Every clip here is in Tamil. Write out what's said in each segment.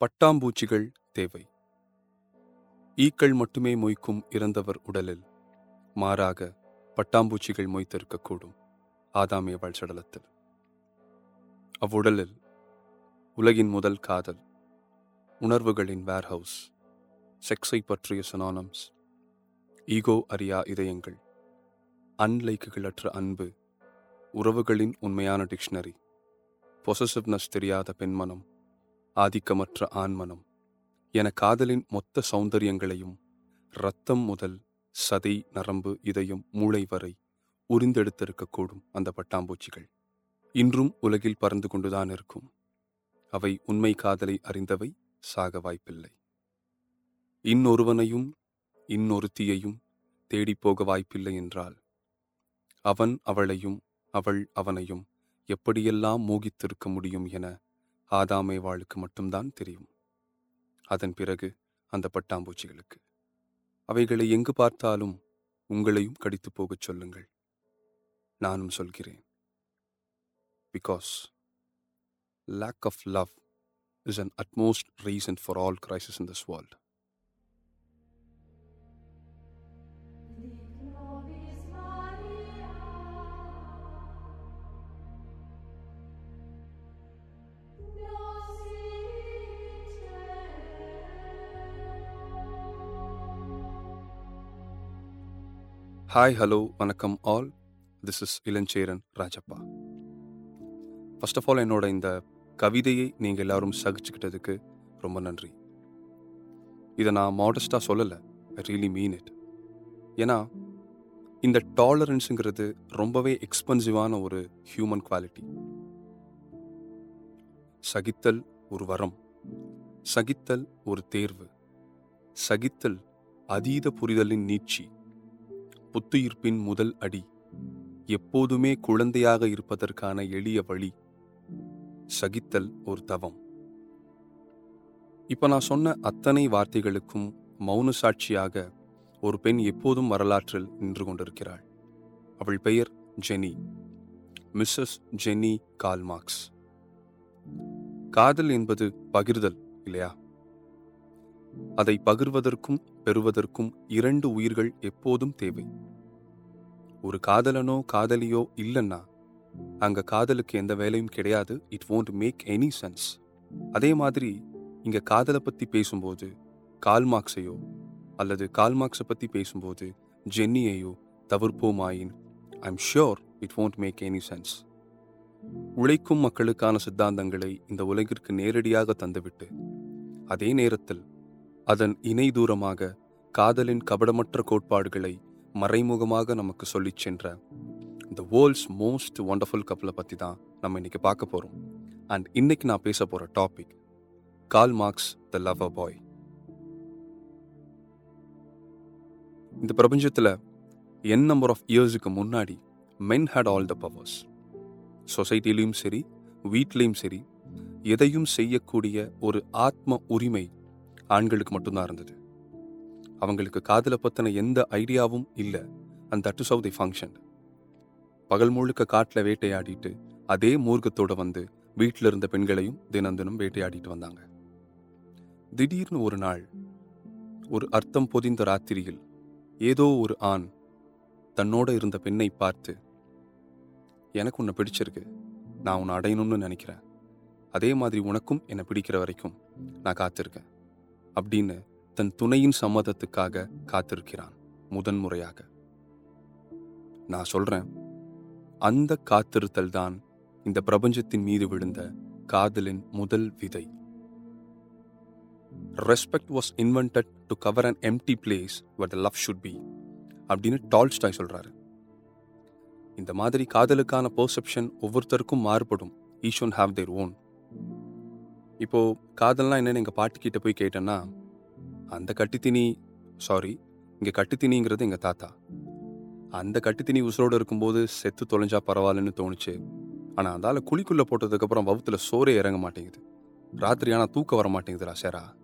பட்டாம்பூச்சிகள் தேவை. ஈக்கள் மட்டுமே மொய்க்கும் இறந்தவர் உடலில். மாறாக பட்டாம்பூச்சிகள் மொய்த்திருக்கக்கூடும். ஆதாமியவாள் சடலத்தில் அவ்வுடலில் உலகின் முதல் காதல். உணர்வுகளின் வேர்ஹவுஸ் செக்ஸை பற்றிய சனானம்ஸ் ஈகோ அறியா இதயங்கள். அன்லைக்குகளற்ற அன்பு. உறவுகளின் உண்மையான டிக்ஷனரி பொசசிவ்னஸ் தெரியாத பெண்மனம். ஆதிக்கமற்ற ஆண்மனம் என காதலின் மொத்த சௌந்தரியங்களையும் ரத்தம் முதல் சதை நரம்பு இதயம் மூளை வரை உரிந்தெடுத்திருக்கக்கூடும் அந்த பட்டாம்பூச்சிகள். இன்றும் உலகில் பறந்து கொண்டுதான் இருக்கும். அவை உண்மை காதலை அறிந்தவை சாக வாய்ப்பில்லை. இன்னொருவனையும் இன்னொருத்தியையும் தேடிப் போக வாய்ப்பில்லை என்றால் அவன் அவளையும் அவள் அவனையும் எப்படியெல்லாம் மோகித்திருக்க முடியும் என ஆதாமேவாளுக்கு மட்டும்தான் தெரியும். அதன் பிறகு அந்த பட்டாம்பூச்சிகளுக்கு அவைகளை எங்கு பார்த்தாலும் உங்களையும் கடித்து போகச் சொல்லுங்கள். நானும் சொல்கிறேன். Because lack of love is an utmost reason for all crisis in this world hi hello வணக்கம் all this is Ilancheran Rajappa. First of all என்னோட இந்த கவிதையை நீங்கள் எல்லாரும் சகிச்சுக்கிட்டதுக்கு ரொம்ப நன்றி. இதை நான் மாடஸ்டாக சொல்லலை ஐ ரியலி மீன் இட் ஏன்னா இந்த டாலரன்ஸுங்கிறது ரொம்பவே எக்ஸ்பென்சிவான ஒரு ஹியூமன் குவாலிட்டி சகித்தல் ஒரு வரம். சகித்தல் ஒரு தேர்வு. சகித்தல் அதீத புரிதலின் நீட்சி. புத்துயிர்ப்பின் முதல் அடி. எப்போதுமே குழந்தையாக இருப்பதற்கான எளிய வழி சகித்தல் ஒரு தவம். இப்ப நான் சொன்ன அத்தனை வார்த்தைகளுக்கும் மௌன சாட்சியாக ஒரு பெண் எப்போதும் வரலாற்றில் நின்று கொண்டிருக்கிறாள். அவள் பெயர் ஜெனி. Mrs Jenny Karl Marx. காதல் என்பது பகிர்தல் இல்லையா? அதை பகிர்வதற்கும் பெறுவதற்கும் இரண்டு உயிர்கள் எப்போதும் தேவை. ஒரு காதலனோ காதலியோ இல்லைன்னா அங்க காதலுக்கு எந்த வேலையும் கிடையாது. It won't make any sense அதே மாதிரி இங்க காதலை பத்தி பேசும்போது கால்மார்க்ஸையோ அல்லது கால்மார்க்ஸை பத்தி பேசும்போது ஜென்னியையோ தவிர்ப்போமாயின் I'm sure it won't make any sense உழைக்கும் மக்களுக்கான சித்தாந்தங்களை இந்த உலகிற்கு நேரடியாக தந்துவிட்டு அதே நேரத்தில் அதன் இணை தூரமாக காதலின் கபடமற்ற கோட்பாடுகளை மறைமுகமாக நமக்கு சொல்லிச் சென்ற த வேர்ல்ட்ஸ் மோஸ்ட் ஒண்டர்ஃபுல் கப்பலை பற்றி தான் நம்ம இன்னைக்கு பார்க்க போகிறோம் அண்ட் இன்னைக்கு நான் பேச போகிற topic Karl Marx the lover boy இந்த பிரபஞ்சத்தில் என் நம்பர் ஆஃப் இயர்ஸுக்கு முன்னாடி men had all the powers சொசைட்டிலையும் சரி வீட்லேயும் சரி எதையும் செய்யக்கூடிய ஒரு ஆத்ம உரிமை ஆண்களுக்கு மட்டும்தான் இருந்தது. அவங்களுக்கு காதலை பற்றின எந்த ஐடியாவும் இல்லை. And that is how the function பகல் முழுக்க காட்டில் வேட்டையாடிட்டு அதே மூர்க்கத்தோட வந்து வீட்டில் இருந்த பெண்களையும் தினம் தினம் வேட்டையாடிட்டு வந்தாங்க. திடீர்னு ஒரு நாள் ஒரு அர்த்தம் பொதிந்த ராத்திரியில் ஏதோ ஒரு ஆண் தன்னோட இருந்த பெண்ணை பார்த்து எனக்கு உன்னை பிடிச்சிருக்கு. நான் உன்னை அடையணும்னு நினைக்கிறேன். அதே மாதிரி உனக்கும் என்னை பிடிக்கிற வரைக்கும் நான் காத்திருக்கேன். அப்படின்னு தன் துணையின் சம்மதத்துக்காக காத்திருக்கிறான் முதன்முறையாக நான் சொல்றேன் அந்த காத்திருத்தல் தான் இந்த பிரபஞ்சத்தின் மீது விழுந்த காதலின் முதல் விதை. Respect was invented to cover an empty place where the love should be அப்படின்னு டால்ஸ்டாய் சொல்றாரு. இந்த மாதிரி காதலுக்கான பெர்செப்ஷன் ஒவ்வொருத்தருக்கும் மாறுபடும். Each one have their own இப்போது காதல்லாம் என்னென்னு எங்கள் பாட்டிக்கிட்ட போய் கேட்டேன்னா அந்த கட்டித்தினி சாரி இங்கே கட்டித்தினிங்கிறது எங்கள் தாத்தா. அந்த கட்டித்தினி உசுரோடு இருக்கும்போது செத்து தொலைஞ்சா பரவாயில்லன்னு தோணுச்சு. ஆனால் அதால குழிக்குள்ளே போட்டதுக்கப்புறம் வவுத்தில் சோறே இறங்க மாட்டேங்குது. ராத்திரி ஆனால் தூக்கம் வர மாட்டேங்குதுடா சேரா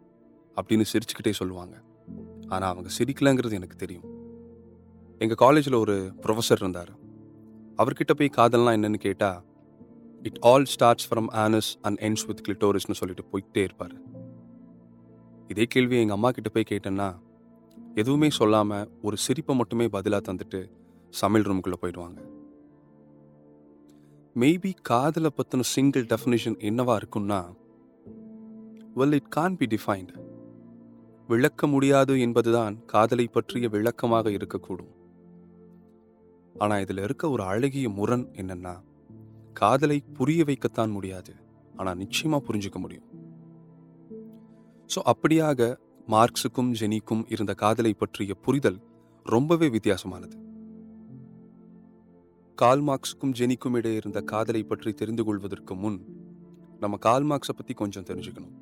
அப்படின்னு சிரிச்சுக்கிட்டே சொல்லுவாங்க. ஆனால் அவங்க சிரிக்கலங்கிறது எனக்கு தெரியும். எங்கள் காலேஜில் ஒரு ப்ரொஃபஸர் இருந்தார். அவர்கிட்ட போய் காதல்லாம் என்னன்னு கேட்டால் it all starts from anus and ends with கிளிட்டோரிஸ்னு சொல்லிட்டு போயிட்டே இருப்பார். இதே கேள்வி எங்கள் அம்மா கிட்ட போய் கேட்டேன்னா எதுவுமே சொல்லாமல் ஒரு சிரிப்பை மட்டுமே பதிலாக தந்துட்டு சமையல் ரூமுக்குள்ளே போயிடுவாங்க. மேபி காதலை பற்றின சிங்கிள் டெஃபினேஷன் என்னவா இருக்கும்னா well it can't be defined விளக்க முடியாது என்பதுதான் காதலை பற்றிய விளக்கமாக இருக்கக்கூடும். ஆனால் இதில் இருக்க ஒரு அழகிய முரண் என்னென்னா காதலை புரிய வைக்கத்தான் முடியாது. ஆனா நிச்சயமா புரிஞ்சுக்க முடியும். ஸோ அப்படியாக மார்க்ஸுக்கும் ஜெனிக்கும் இருந்த காதலை பற்றிய புரிதல் ரொம்பவே வித்தியாசமானது. கால் மார்க்ஸுக்கும் ஜெனிக்கும் இடையே இருந்த காதலை பற்றி தெரிந்து கொள்வதற்கு முன் நம்ம கால் மார்க்ஸை பத்தி கொஞ்சம் தெரிஞ்சுக்கணும்.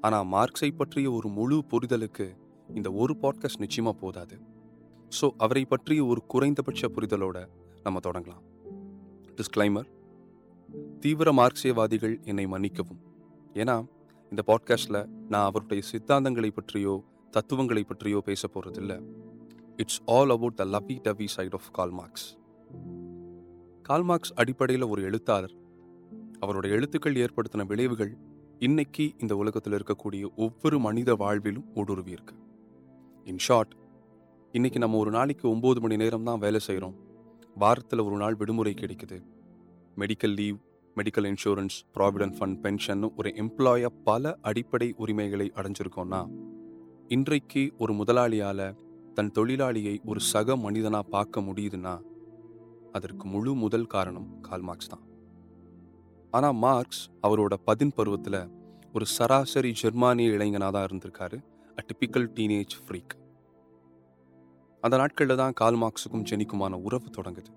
ஆனா மார்க்ஸை பற்றிய ஒரு முழு புரிதலுக்கு இந்த ஒரு பாட்காஸ்ட் நிச்சயமா போதாது. ஸோ அவரை பற்றிய ஒரு குறைந்தபட்ச புரிதலோட நம்ம தொடங்கலாம். டிஸ்க்ளைமர் தீவிர மார்க்சியவாதிகள் என்னை மன்னிக்கவும். ஏன்னா இந்த பாட்காஸ்ட்ல நான் அவருடைய சித்தாந்தங்களை பற்றியோ தத்துவங்களை பற்றியோ பேச போறதில்ல. It's all about the lovey dovey side of Karl Marx Karl Marx அடிப்படையில் ஒரு எழுத்தாளர். அவருடைய எழுத்துக்கள் ஏற்படுத்தின விளைவுகள் இன்னைக்கு இந்த உலகத்தில் இருக்கக்கூடிய ஒவ்வொரு மனித வாழ்விலும் ஊடுருவி இருக்கு. இன் ஷார்ட் இன்னைக்கு நம்ம ஒரு நாளைக்கு ஒம்பது மணி நேரம் தான் வேலை செய்கிறோம் வாரத்தில் ஒரு நாள் விடுமுறை கிடைக்குது. Medical leave medical insurance provident fund pension ஒரு எம்ப்ளாயாக பல அடிப்படை உரிமைகளை அடைஞ்சிருக்கோம்னா இன்றைக்கு ஒரு முதலாளியால் தன் தொழிலாளியை ஒரு சக மனிதனாக பார்க்க முடியுதுன்னா அதற்கு முழு முதல் காரணம் கால் மார்க்ஸ் தான். ஆனால் மார்க்ஸ் அவரோட பதின் பருவத்தில் ஒரு சராசரி ஜெர்மானிய இளைஞனாக தான் இருந்திருக்காரு. அ டிப்பிக்கல் டீனேஜ் ஃப்ரீக் அந்த நாட்களில் தான் கால் மார்க்ஸுக்கும் ஜெனிக்குமான உறவு தொடங்குது.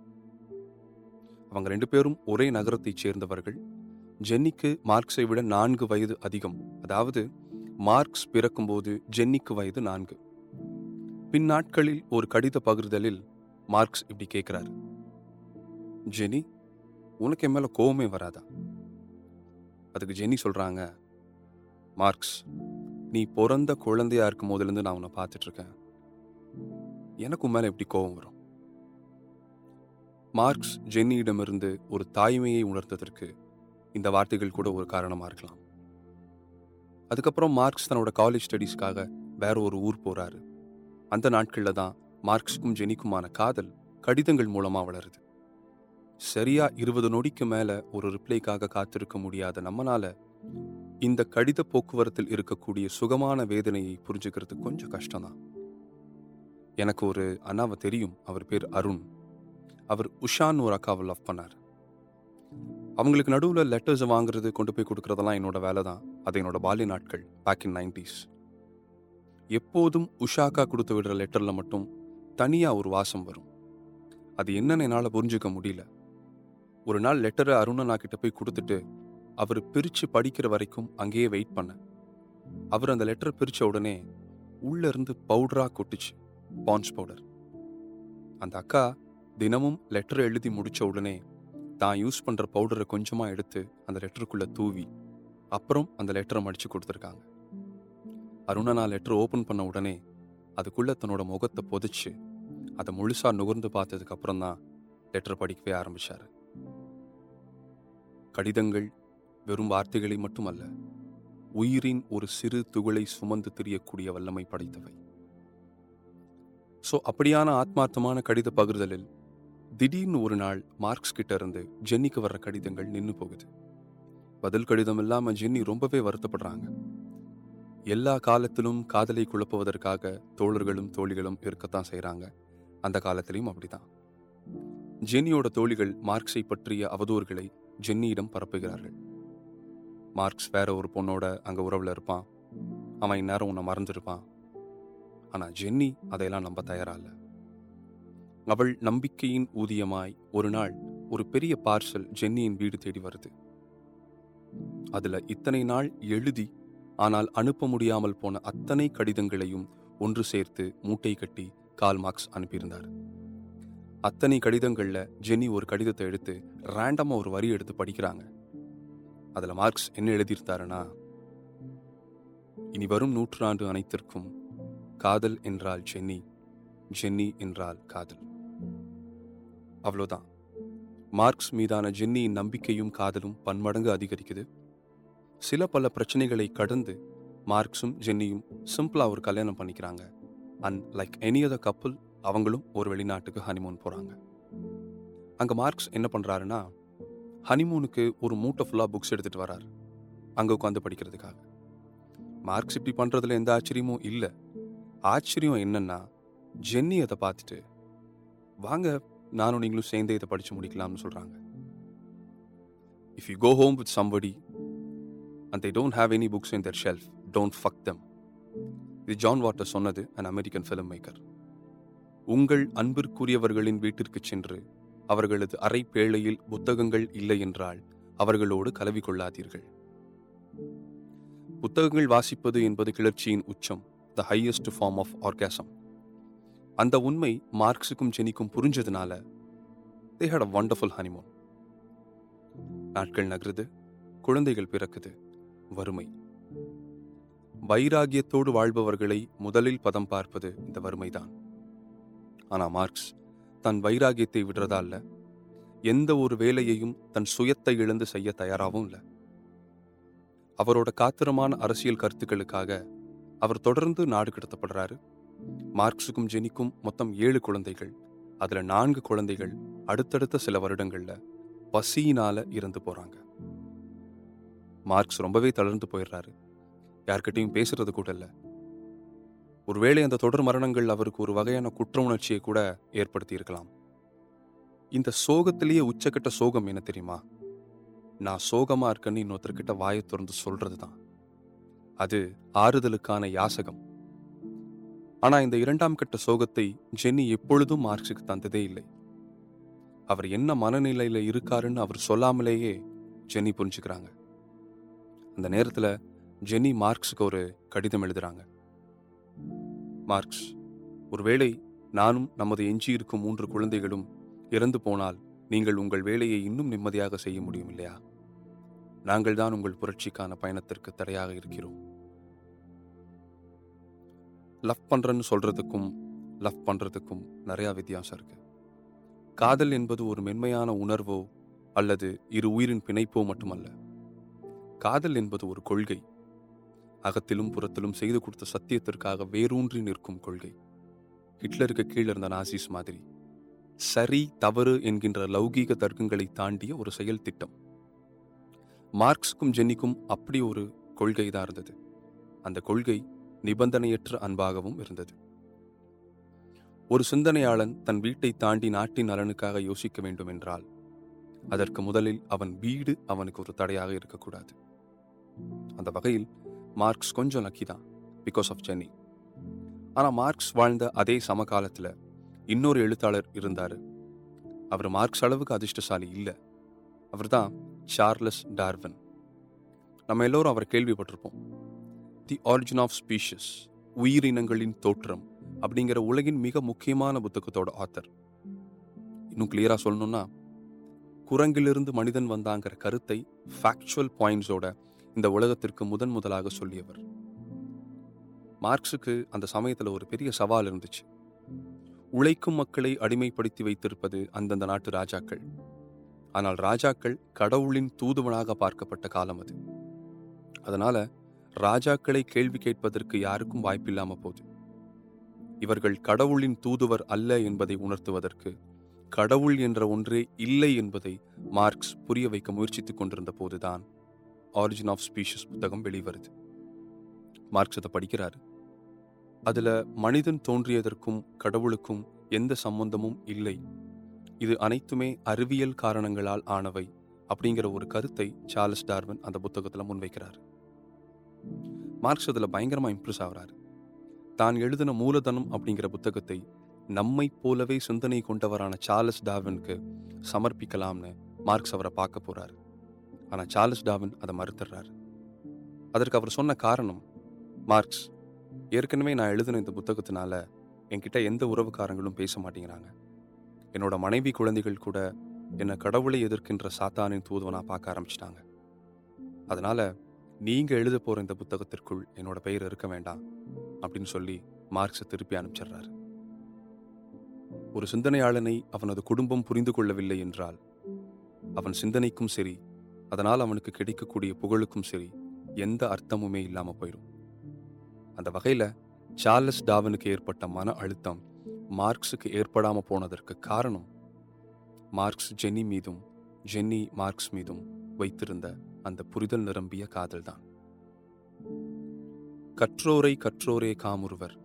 அவங்க ரெண்டு பேரும் ஒரே நகரத்தைச் சேர்ந்தவர்கள். ஜென்னிக்கு மார்க்ஸை விட நான்கு வயது அதிகம். அதாவது மார்க்ஸ் பிறக்கும்போது ஜென்னிக்கு வயது நான்கு. பின் நாட்களில் ஒரு கடித பகிர்தலில் மார்க்ஸ் இப்படி கேட்கிறாரு. ஜெனி உனக்கு என் மேல கோவமே வராதா? அதுக்கு ஜெனி சொல்றாங்க மார்க்ஸ் நீ பிறந்த குழந்தையா இருக்கும் போதுலேருந்து நான் உன்னை பார்த்துட்டு இருக்கேன். எனக்கு மேலே மேல எப்படி கோபம் வரும். மார்க்ஸ் ஜென்னியிடமிருந்து ஒரு தாய்மையை உணர்ந்ததற்கு இந்த வார்த்தைகள் கூட ஒரு காரணமாக இருக்கலாம். அதுக்கப்புறம் மார்க்ஸ் தன்னோட காலேஜ் ஸ்டடீஸ்க்காக வேற ஒரு ஊர் போகிறாரு அந்த நாட்களில் தான் மார்க்ஸுக்கும் ஜெனிக்குமான காதல் கடிதங்கள் மூலமாக வளருது. சரியா இருபது நொடிக்கு மேலே ஒரு ரிப்ளைக்காக காத்திருக்க முடியாத நம்மனால இந்த கடித போக்குவரத்தில் இருக்கக்கூடிய சுகமான வேதனையை புரிஞ்சுக்கிறது கொஞ்சம் கஷ்டம்தான். எனக்கு ஒரு அண்ணாவை தெரியும். அவர் பேர் அருண். அவர் உஷான்னு ஒரு அக்காவை லவ் பண்ணார். அவங்களுக்கு நடுவில் லெட்டர்ஸ் வாங்குறது கொண்டு போய் கொடுக்குறதெல்லாம் என்னோட வேலை தான். அது என்னோட பால்ய நாட்கள் பேக் இன் நைன்டிஸ் எப்போதும் உஷாக்கா கொடுத்து விடுற லெட்டரில் மட்டும் தனியாக ஒரு வாசம் வரும். அது என்னன்னு என்னால் புரிஞ்சுக்க முடியல. ஒரு நாள் லெட்டரை அருணனா கிட்ட போய் கொடுத்துட்டு அவர் பிரித்து படிக்கிற வரைக்கும் அங்கேயே வெயிட் பண்ணேன். அவர் அந்த லெட்டரை பிரித்த உடனே உள்ளேருந்து இருந்து கொட்டுச்சு பான்ஸ் பவுடர் அந்த அக்கா தினமும் லெட்டர் எழுதி முடிச்ச உடனே தான் யூஸ் பண்ற பவுடரை கொஞ்சமா எடுத்து அந்த லெட்டருக்குள்ளே தூவி அப்புறம் அந்த லெட்டரை மடித்து கொடுத்துருக்காங்க. அருணனா லெட்டர் ஓபன் பண்ண உடனே அதுக்குள்ள தன்னோட முகத்தை பொதிச்சு அதை முழுசா நுகர்ந்து பார்த்ததுக்கு அப்புறம் தான் லெட்டர் படிக்கவே ஆரம்பிச்சாரு. கடிதங்கள் வெறும் வார்த்தைகளை மட்டுமல்ல உயிரின் ஒரு சிறு துகளை சுமந்து திரியக்கூடிய வல்லமை படைத்தவை. ஸோ அப்படியான ஆத்மார்த்தமான கடித பகிர்தலில் திடீர்னு ஒரு நாள் மார்க்ஸ் கிட்ட இருந்து ஜென்னிக்கு வர்ற கடிதங்கள் நின்று போகுது. பதில் கடிதம் இல்லாம ஜென்னி ரொம்பவே வருத்தப்படுறாங்க. எல்லா காலத்திலும் காதலை குழப்புவதற்காக தோழர்களும் தோழிகளும் இருக்கத்தான் செய்கிறாங்க அந்த காலத்திலையும் அப்படிதான் ஜென்னியோட தோழிகள் மார்க்ஸை பற்றிய அவதூறுகளை ஜென்னியிடம் பரப்புகிறார்கள். மார்க்ஸ் வேற ஒரு பொண்ணோட அங்கே உறவுல இருப்பான். அவன் இந்நேரம் உன்னை மறந்துருப்பான். ஆனால் ஜென்னி அதையெல்லாம் நம்ப தயாரா இல்லை. அவள் நம்பிக்கையின் ஊதியமாய் ஒரு நாள் ஒரு பெரிய பார்சல் ஜென்னியின் வீடு தேடி வருது. அதுல இத்தனை நாள் எழுதி ஆனால் அனுப்ப முடியாமல் போன அத்தனை கடிதங்களையும் ஒன்று சேர்த்து மூட்டை கட்டி கால் மார்க்ஸ் அனுப்பியிருந்தார். அத்தனை கடிதங்கள்ல ஜென்னி ஒரு கடிதத்தை எடுத்து ரேண்டமா ஒரு வரி எடுத்து படிக்கிறாங்க. அதுல மார்க்ஸ் என்ன எழுதியிருந்தாருன்னா இனி வரும் நூற்றாண்டு அனைத்திற்கும் காதல் என்றால் ஜென்னி ஜென்னி என்றால் காதல். அவ்வளோதான். மார்க்ஸ் மீதான ஜென்னியின் நம்பிக்கையும் காதலும் பன்மடங்கு அதிகரிக்குது. சில பல பிரச்சனைகளை கடந்து மார்க்ஸும் ஜென்னியும் சிம்பிளாக ஒரு கல்யாணம் பண்ணிக்கிறாங்க. And like any other couple அவங்களும் ஒரு வெளிநாட்டுக்கு ஹனிமூன் போகிறாங்க அங்கே மார்க்ஸ் என்ன பண்ணுறாருன்னா ஹனிமூனுக்கு ஒரு மூட்டை ஃபுல்லாக புக்ஸ் எடுத்துகிட்டு வரார். அங்கே உட்காந்து படிக்கிறதுக்காக. மார்க்ஸ் இப்படி பண்ணுறதுல எந்த ஆச்சரியமும் இல்லை. ஆச்சரியம் என்னன்னா ஜென்னி அதை பார்த்துட்டு வாங்க நானும் நீங்களும் சேர்ந்தே இதை படித்து முடிக்கலாம்னு சொல்கிறாங்க if you go home with somebody and they don't have any books in their shelf don't fuck them இது ஜான் வாட்டர் சொன்னது அன் அமெரிக்கன் ஃபிலிம் மேக்கர் உங்கள் அன்பிற்குரியவர்களின் வீட்டிற்கு சென்று அவர்களது அறை பேழையில் புத்தகங்கள் இல்லை என்றால் அவர்களோடு கலவி கொள்ளாதீர்கள். புத்தகங்கள் வாசிப்பது என்பது கிளர்ச்சியின் உச்சம் the highest form of orgasm அந்த உண்மை மார்க்ஸுக்கும் ஜெனிக்கும் புரிஞ்சதுனால they had a wonderful honeymoon நாட்கள் நகருது குழந்தைகள் பிறக்குது வறுமை. வைராகியத்தோடு வாழ்பவர்களை முதலில் பதம் பார்ப்பது இந்த வறுமைதான். ஆனா மார்க்ஸ் தன் வைராகியத்தை விடுறதா இல்ல எந்த ஒரு வேலையையும் தன் சுயத்தை இழந்து செய்ய தயாராகவும் இல்லை. அவரோட காத்திரமான அரசியல் கருத்துக்களுக்காக அவர் தொடர்ந்து நாடு கடத்தப்படுறாரு. மார்க்ஸுக்கும் ஜெனிக்கும் மொத்தம் ஏழு குழந்தைகள். அதுல நான்கு குழந்தைகள் அடுத்தடுத்த சில வருடங்கள்ல பசியினால இறந்து போறாங்க. மார்க்ஸ் ரொம்பவே தளர்ந்து போயிடுறாரு. யார்கிட்டயும் பேசுறது கூட இல்லை. ஒருவேளை அந்த தொடர் மரணங்கள் அவருக்கு ஒரு வகையான குற்ற உணர்ச்சியை கூட ஏற்படுத்தி இருக்கலாம். இந்த சோகத்திலேயே உச்சக்கட்ட சோகம் என்ன தெரியுமா? நான் சோகமா இருக்கேன்னு இன்னொருத்தர்கிட்ட வாயை திறந்து சொல்கிறது தான் அது ஆறுதலுக்கான யாசகம். ஆனா இந்த இரண்டாம் கட்ட சோகத்தை ஜென்னி எப்பொழுதும் மார்க்ஸுக்கு தந்ததே இல்லை. அவர் என்ன மனநிலையில இருக்காருன்னு அவர் சொல்லாமலேயே ஜென்னி புரிஞ்சுக்கிறாங்க. அந்த நேரத்துல ஜென்னி மார்க்ஸுக்கு ஒரு கடிதம் எழுதுறாங்க. மார்க்ஸ் ஒருவேளை நானும் நமது எஞ்சியிருக்கும் மூன்று குழந்தைகளும் இறந்து போனால் நீங்கள் உங்கள் வேலையை இன்னும் நிம்மதியாக செய்ய முடியும் இல்லையா? நாங்கள் தான் உங்கள் புரட்சிக்கான பயணத்திற்கு தடையாக இருக்கிறோம். லவ் பண்ணுறேன்னு சொல்கிறதுக்கும் லவ் பண்ணுறதுக்கும் நிறையா வித்தியாசம் இருக்கு. காதல் என்பது ஒரு மென்மையான உணர்வோ அல்லது இரு உயிரின் பிணைப்போ மட்டுமல்ல. காதல் என்பது ஒரு கொள்கை. அகத்திலும் புறத்திலும் செய்து கொடுத்த சத்தியத்திற்காக வேரூன்றி நிற்கும் கொள்கை. ஹிட்லருக்கு கீழ் இருந்த நாசிஸ் மாதிரி. சரி தவறு என்கின்ற லௌகீக தர்க்கங்களை தாண்டிய ஒரு செயல் திட்டம். மார்க்ஸுக்கும் ஜென்னிக்கும் அப்படி ஒரு கொள்கை தான் இருந்தது. அந்த கொள்கை நிபந்தனையற்ற அன்பாகவும் இருந்தது. ஒரு சிந்தனையாளன் தன் வீட்டை தாண்டி நாட்டின் நலனுக்காக யோசிக்க வேண்டும் என்றால் அதற்கு முதலில் அவன் வீடு அவனுக்கு ஒரு தடையாக இருக்கக்கூடாது. அந்த வகையில் மார்க்ஸ் கொஞ்சம் லக்கி தான் பிகாஸ் ஆஃப் ஜென்னி ஆனா மார்க்ஸ் வாழ்ந்த அதே சமகாலத்துல இன்னொரு எழுத்தாளர் இருந்தாரு. அவர் மார்க்ஸ் அளவுக்கு அதிர்ஷ்டசாலி இல்ல. அவர்தான் சார்லஸ் டார்வன். நம்ம எல்லோரும் அவரை கேள்விப்பட்டிருப்போம். தி ஆரிஜின் ஆஃப் ஸ்பீஷஸ் உயிரினங்களின் தோற்றம் அப்படிங்கிற உலகின் மிக முக்கியமான புத்தகத்தோட ஆத்தர் இன்னும் கிளியரா சொல்லணும்னா குரங்கிலிருந்து மனிதன் வந்தாங்கிற கருத்தை ஃபேக்சுவல் பாயிண்ட்ஸோட இந்த உலகத்திற்கு முதன் முதலாக சொல்லியவர். மார்க்ஸுக்கு அந்த சமயத்துல ஒரு பெரிய சவால் இருந்துச்சு. உழைக்கும் மக்களை அடிமைப்படுத்தி வைத்திருப்பது அந்தந்த நாட்டு ராஜாக்கள். ஆனால் ராஜாக்கள் கடவுளின் தூதுவனாக பார்க்கப்பட்ட காலம் அது. அதனால ராஜாக்களை கேள்வி கேட்பதற்கு யாருக்கும் வாய்ப்பில்லாம போது இவர்கள் கடவுளின் தூதுவர் அல்ல என்பதை உணர்த்துவதற்கு கடவுள் என்ற ஒன்றே இல்லை என்பதை மார்க்ஸ் புரிய வைக்க முயற்சித்துக் கொண்டிருந்த போதுதான் ஆரிஜின் ஆஃப் ஸ்பீஷஸ் புத்தகம் வெளிவருது. மார்க்ஸ் அதை படிக்கிறாரு. அதுல மனிதன் தோன்றியதற்கும் கடவுளுக்கும் எந்த சம்பந்தமும் இல்லை. இது அனைத்துமே அறிவியல் காரணங்களால் ஆனவை அப்படிங்கிற ஒரு கருத்தை சார்லஸ் டார்வின் அந்த புத்தகத்தில் முன்வைக்கிறார். மார்க்ஸ் அதில் பயங்கரமாக இம்ப்ரெஸ் ஆகுறாரு. தான் எழுதின மூலதனம் அப்படிங்கிற புத்தகத்தை நம்மை போலவே சிந்தனை கொண்டவரான சார்லஸ் டாவின்க்கு சமர்ப்பிக்கலாம்னு மார்க்ஸ் அவரை பார்க்க போகிறார் ஆனால் சார்லஸ் டாவின் அதை மறுத்துடுறாரு. அதற்கு அவர் சொன்ன காரணம் மார்க்ஸ் ஏற்கனவே நான் எழுதின இந்த புத்தகத்தினால என்கிட்ட எந்த உறவுக்காரங்களும் பேச மாட்டேங்கிறாங்க. என்னோட மனைவி குழந்தைகள் கூட என்னை கடவுளை எதிர்க்கின்ற சாத்தானின் தூதுவனா பார்க்க ஆரம்பிச்சிட்டாங்க. அதனால் நீங்க எழுத போற இந்த புத்தகத்திற்குள் என்னோட பெயர் இருக்க வேண்டாம் அப்படின்னு சொல்லி மார்க்ஸை திருப்பி அனுப்பிச்சிடுறாரு. ஒரு சிந்தனையாளனை அவனது குடும்பம் புரிந்து கொள்ளவில்லை என்றால் அவன் சிந்தனைக்கும் சரி அதனால் அவனுக்கு கிடைக்கக்கூடிய புகழுக்கும் சரி எந்த அர்த்தமுமே இல்லாம போயிடும் அந்த வகையில் சார்லஸ் டாவனுக்கு ஏற்பட்ட மன அழுத்தம் மார்க்ஸுக்கு ஏற்படாம போனதற்கு காரணம் மார்க்ஸ் ஜென்னி மீதும் ஜென்னி மார்க்ஸ் மீதும் வைத்திருந்த அந்த புரிதல் நிரம்பிய காதல்தான். கற்றோரை கற்றோரே காமுறுவர்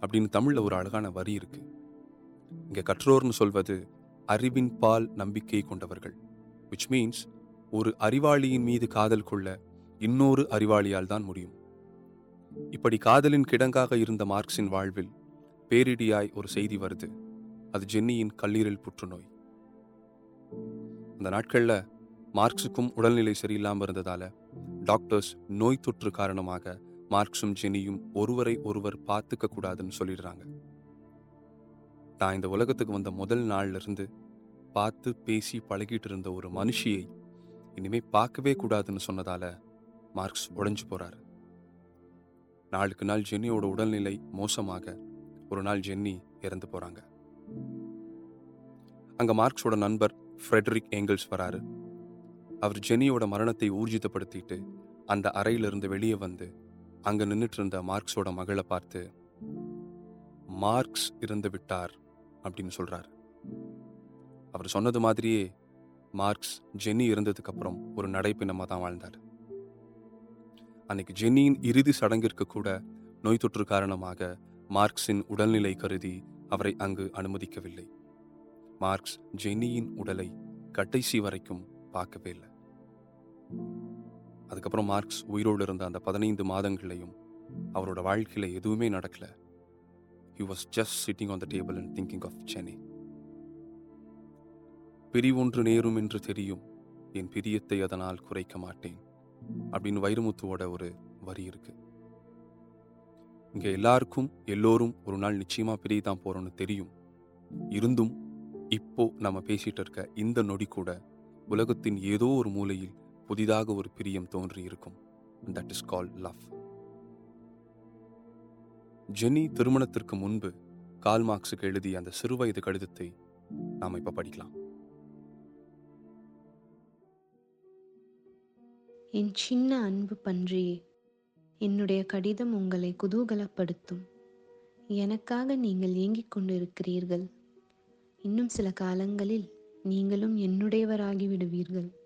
அப்படின்னு தமிழ்ல ஒரு அழகான வரி இருக்கு. இங்க கற்றோர்னு சொல்வது அறிவின் பால் நம்பிக்கை கொண்டவர்கள் விச் மீன்ஸ் ஒரு அறிவாளியின் மீது காதல் கொள்ள இன்னொரு அறிவாளியால் தான் முடியும். இப்படி காதலின் கிடங்காக இருந்த மார்க்சின் வாழ்வில் பேரிடியாய் ஒரு செய்தி வருது. அது ஜென்னியின் கல்லீரல் புற்றுநோய். அந்த நாட்கள்ல மார்க்ஸுக்கும் உடல்நிலை சரியில்லாமல் இருந்ததால் டாக்டர்ஸ் நோய் தொற்று காரணமாக மார்க்ஸும் ஜென்னியும் ஒருவரை ஒருவர் பார்த்துக்க கூடாதுன்னு சொல்லிடுறாங்க. நான் இந்த உலகத்துக்கு வந்த முதல் நாள்லேருந்து பார்த்து பேசி பழகிட்டு இருந்த ஒரு மனுஷியை இனிமே பார்க்கவே கூடாதுன்னு சொன்னதால் மார்க்ஸ் உடைஞ்சு போகிறாரு நாளுக்கு நாள் ஜென்னியோட உடல்நிலை மோசமாக ஒரு நாள் ஜென்னி இறந்து போகிறாங்க அங்கே மார்க்ஸோட நண்பர் ஃப்ரெட்ரிக் ஏங்கிள்ஸ் வராரு. அவர் ஜென்னியோட மரணத்தை ஊர்ஜிதப்படுத்திட்டு அந்த அறையிலிருந்து வெளியே வந்து அங்க நின்னுட்டு இருந்த மார்க்ஸோட மகளை பார்த்து மார்க்ஸ் இறந்து விட்டார் அப்படின்னு சொல்றாரு. அவர் சொன்னது மாதிரியே மார்க்ஸ் ஜென்னி இறந்ததுக்கு அப்புறம் ஒரு நடைப்பினமாக தான் வாழ்ந்தார். அன்னைக்கு ஜென்னியின் இறுதி சடங்கிற்கு கூட நோய் தொற்று காரணமாக மார்க்ஸின் உடல்நிலை கருதி அவரை அங்கு அனுமதிக்கவில்லை. மார்க்ஸ் ஜென்னியின் உடலை கடைசி வரைக்கும் பார்க்கவே இல்லை. அதுக்கப்புறம் மார்க்ஸ் உயிரோடு இருந்த அந்த பதினைந்து மாதங்களையும் அவரோட வாழ்க்கையில எதுவுமே நடக்கல. He was just sitting on the table and thinking of Chennai பிரிவொன்று நேரும் என்று தெரியும் என் பிரியத்தை அதனால் குறைக்க மாட்டேன் அப்படின்னு வைரமுத்துவோட ஒரு வரி இருக்கு. இங்கே எல்லாருக்கும் எல்லோரும் ஒரு நாள் நிச்சயமா பிரியதான் போறோம்னு தெரியும். இருந்தும் இப்போ நம்ம பேசிட்டு இருக்க இந்த நொடி கூட உலகத்தின் ஏதோ ஒரு மூலையில் புதிதாக ஒரு பிரியம் தோன்றியிருக்கும். That is call love Jenny திருமணத்திற்கு முன்பு கால் மார்க்ஸுக்கு எழுதிய அந்த சிறுவயது கடிதத்தை நாம் இப்ப படிக்கலாம். என் சின்ன அன்பு பன்றியே என்னுடைய கடிதம் உங்களை குதூகலப்படுத்தும். எனக்காக நீங்கள் ஏங்கிக் கொண்டிருக்கிறீர்கள். இன்னும் சில காலங்களில் நீங்களும் என்னுடையவராகி விடுவீர்கள்.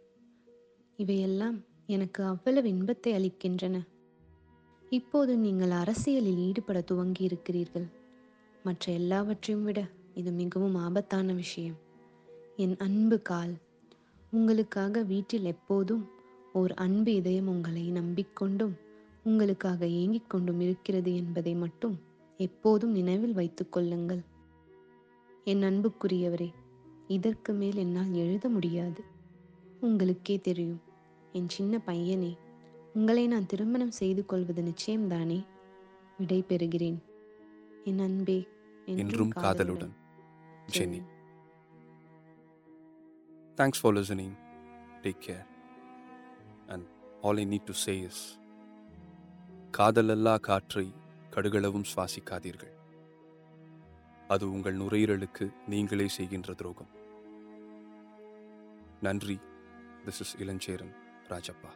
இவையெல்லாம் எனக்கு அவ்வளவு இன்பத்தை அளிக்கின்றன. இப்போது நீங்கள் அரசியலில் ஈடுபட துவங்கி இருக்கிறீர்கள் மற்ற எல்லாவற்றையும் விட இது மிகவும் ஆபத்தான விஷயம். என் அன்பு கால் உங்களுக்காக வீட்டில் எப்போதும் ஓர் அன்பு இதயம் உங்களை நம்பிக்கொண்டும் உங்களுக்காக ஏங்கிக் கொண்டும் இருக்கிறது என்பதை மட்டும் எப்போதும் நினைவில் வைத்துக் கொள்ளுங்கள். என் அன்புக்குரியவரே இதற்கு மேல் என்னால் எழுத முடியாது. உங்களுக்கே தெரியும் என் சின்ன பையனே உங்களை நான் திருமணம் செய்து கொள்வது நிச்சயம்தானே? விடை பெறுகிறேன் என் அன்பே என்றும் காதலுடன். Jenny thanks for listening take care and all I need to say is காதலல்லா காற்றை கடுகளவும் சுவாசிக்காதீர்கள். அது உங்கள் நுரையீரலுக்கு நீங்களே செய்கின்ற துரோகம். நன்றி. This is Ilancheran. ராஜப்பா